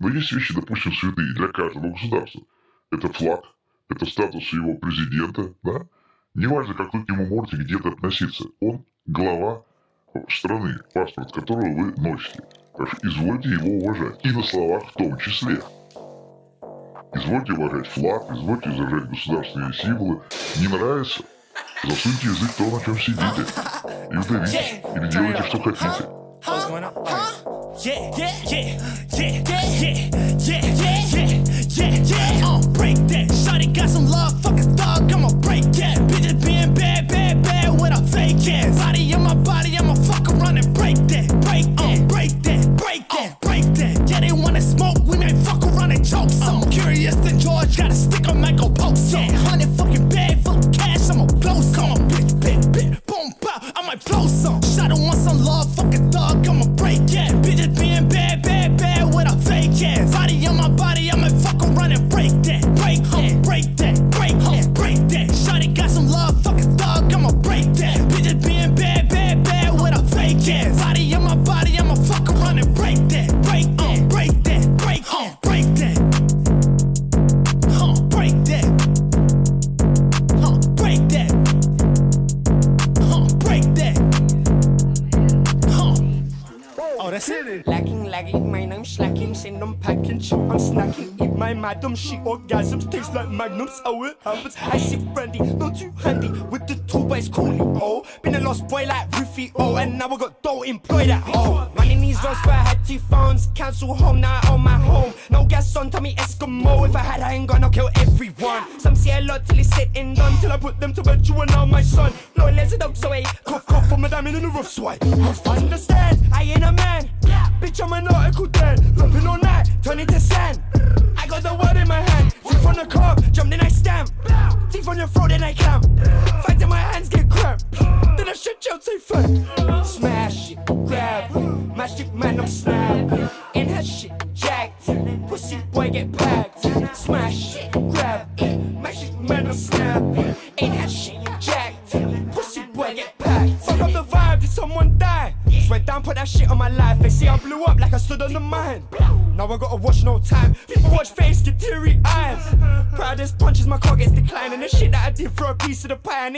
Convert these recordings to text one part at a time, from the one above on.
Но есть вещи, допустим, святые для каждого государства. Это флаг, это статус его президента, да? Неважно, как вы к нему можете где-то относиться. Он глава страны, паспорт которого вы носите. Так что извольте его уважать. И на словах в том числе. Извольте уважать флаг, извольте уважать государственные символы. Не нравится? Засуньте язык то, на чем сидите. И вдавитесь. Или делайте, что хотите. Yeah, yeah, yeah, yeah, yeah, yeah, yeah, yeah, yeah, yeah. Uh, break that. Shawty got some love, fucking thug. I'ma break that. Send them packing, chip, I'm snacking. Eat my madam, she orgasms, taste like magnums, how it happens. I see brandy, not too handy, with the two but it's cool, oh. Been a lost boy like Rufy, oh, and now I got dough employed at home. Running these roads where I had two phones, cancel home, now I own my home. No gas on, tell me Eskimo, if I had I ain't gonna kill everyone. Some say a lot till it's and done, till I put them to bed, you and now my son. Loyal as a dog, so I cough, cough for my diamond in the rough swipe. Understand, I ain't a man. Bitch, I'm an article then. Rapping all turn to sand. I got the word in my hand. Teeth on the car, jump then I stamp. Teeth on your throat, then I clamp. Fight till my hands get cramped. Then I shit out, say fuck. Smash it, grab it. Magic man, I'm snap. In her shit, jacked. Pussy boy get packed.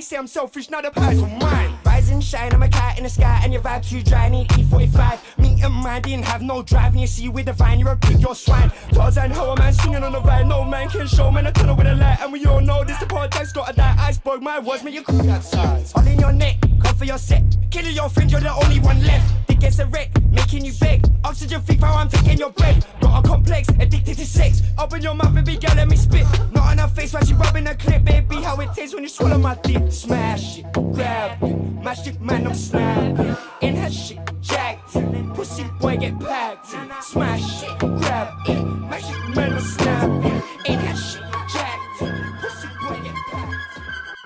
They say I'm selfish, now the pie's on mine. Rise and shine, I'm a cat in the sky. And your vibe too dry, need E45. Me and mine didn't have no drive. And you see with the vine, you're a pig, you're swine. Tarzan, how a man swinging on the ride. No man can show, man, a tunnel with a light. And we all know this, the podcast gotta die. Iceberg, my words, make you cool that size. All in your neck, come for your set. Killing your friend, you're the only one left. Dick gets a wreck, making you beg. Oxygen free, how I'm taking your breath. Got a complex, addicted to sex. Open your mouth, baby girl, let me spit. Not on her face while she rubbing her clip, baby. How it tastes when you swallow my dick. Smash it, grab it. Magic man, I'm snapping. In her shit, jacked. Pussy boy get packed. Smash it, grab it. Magic man, I'm snapping. In her shit, jacked. Pussy boy get packed.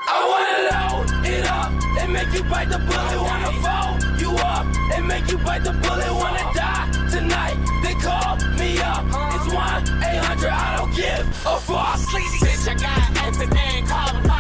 I wanna load it up and make you bite the bullet. Wanna fold you up and make you bite the bullet. Wanna die tonight? They call me up. It's one eight hundred. I don't give a fuck. Sleazy bitch, I got the name, call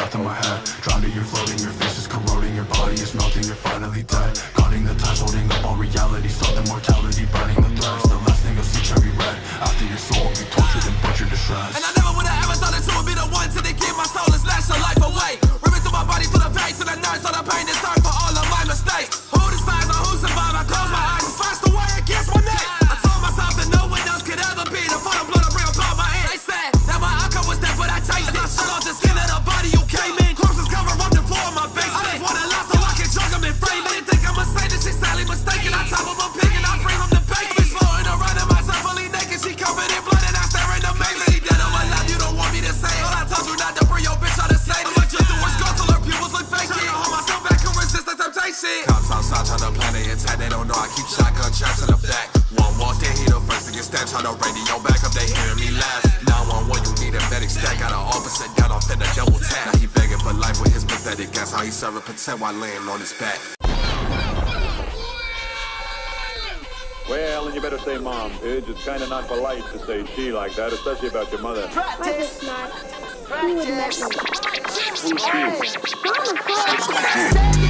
south of my hat Drowning, you're floating, your face is corroding Your body is melting, you're finally dead. Cutting the ties, holding up all reality Saw the mortality, burning the thirst The last thing you'll see cherry red After your soul will be tortured and butchered to shreds And I never would've ever thought that you would be the one Till they keep my soul and snatch the life away. Ripping through my body, for the veins, to the nerves, all the they don't know I keep shotgun shots in the back. One walk, they hear the first to get stabbed. Try to radio back up, they hear me laugh. 911, you need a medic stack. Got an officer, got off in a double tap. Now he begging for life with his pathetic ass. How he serving pretend while laying on his back. Well, and you better say mom, Pidge. It's kind of not polite to say she like that, especially about your mother. Practice! Practice! Practice. Who's she? Mama,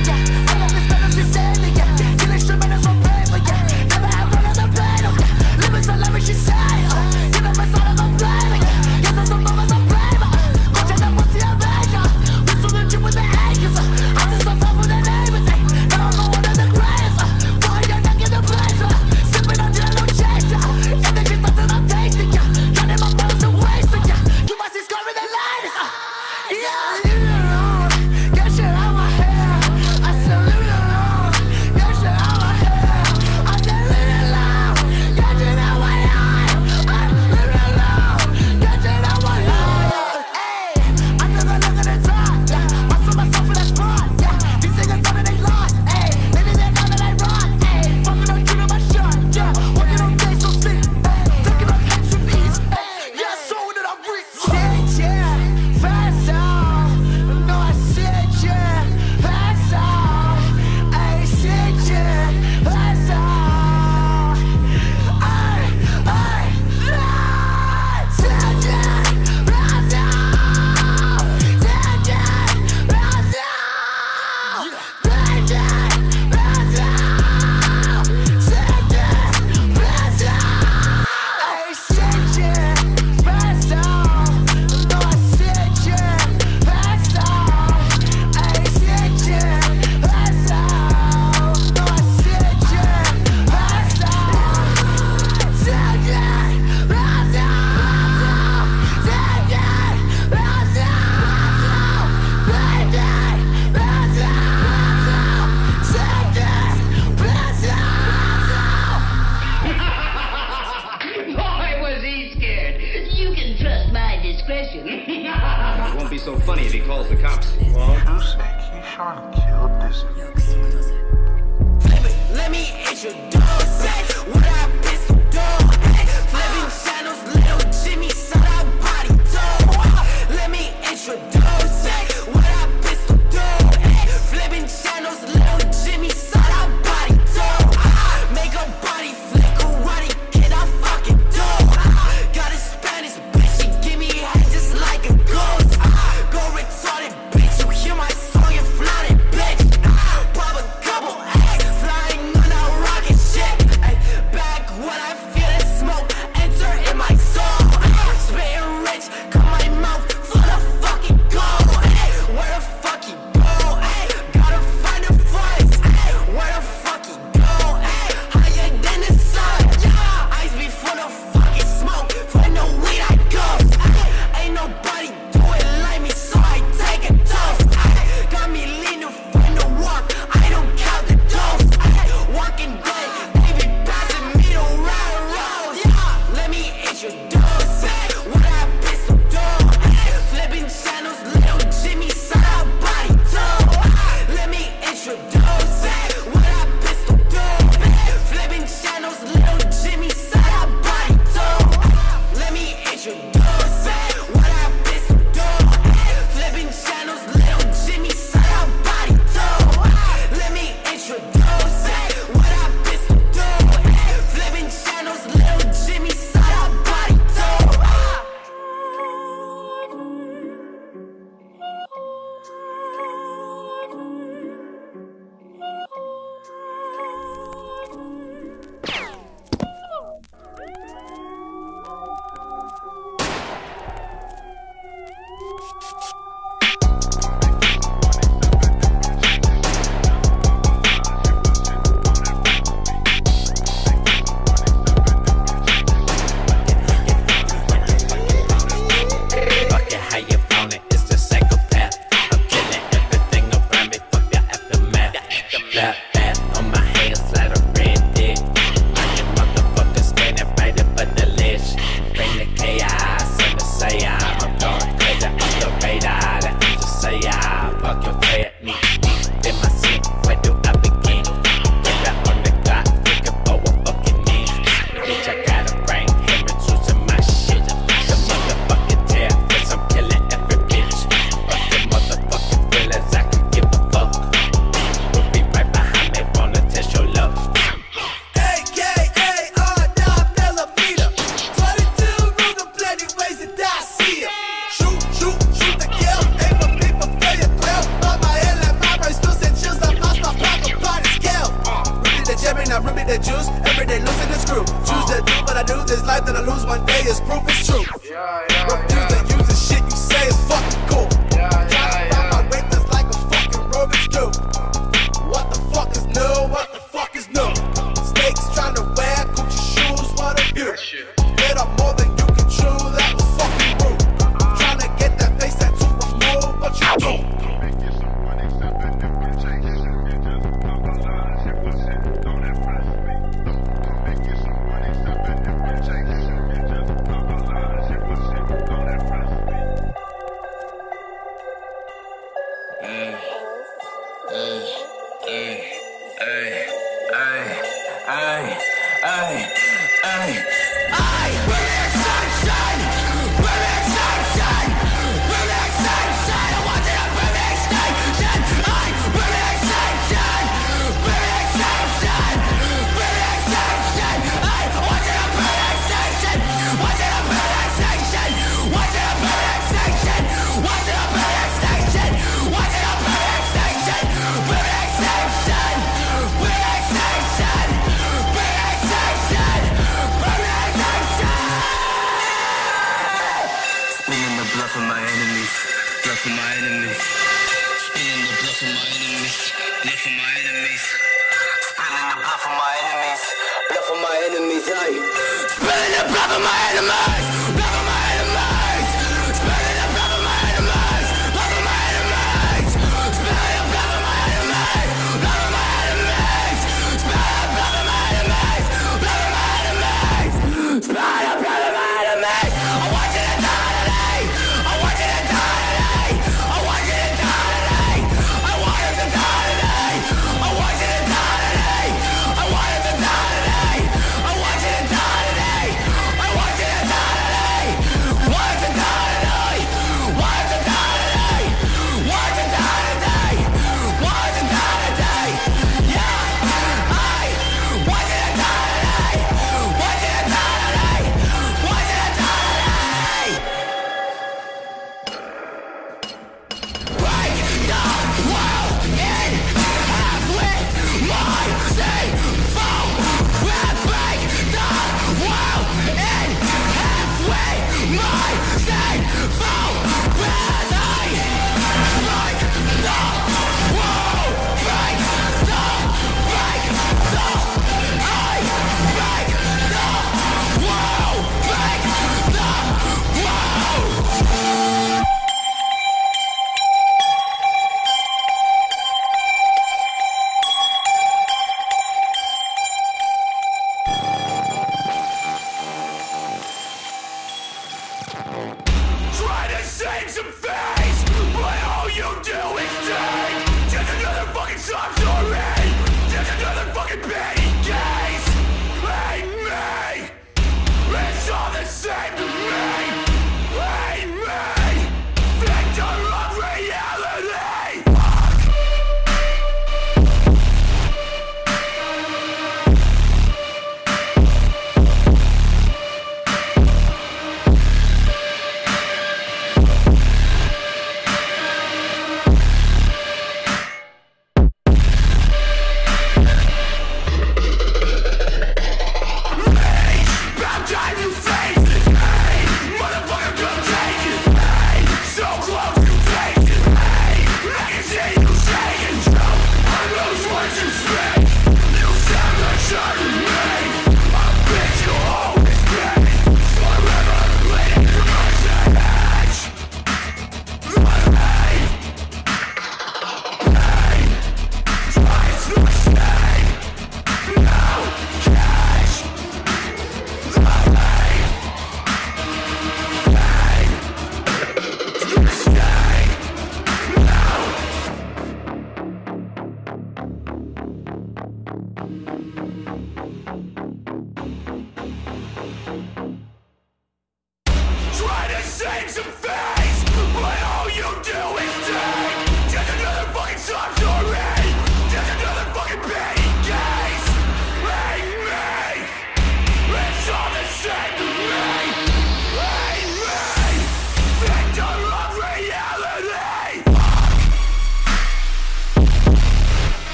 my enemies,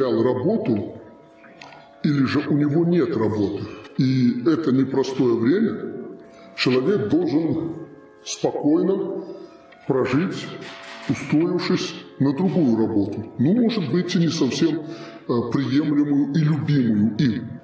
потерял работу, или же у него нет работы. И это непростое время. Человек должен спокойно прожить, устроившись на другую работу. Ну, может быть, и не совсем э, приемлемую и любимую им.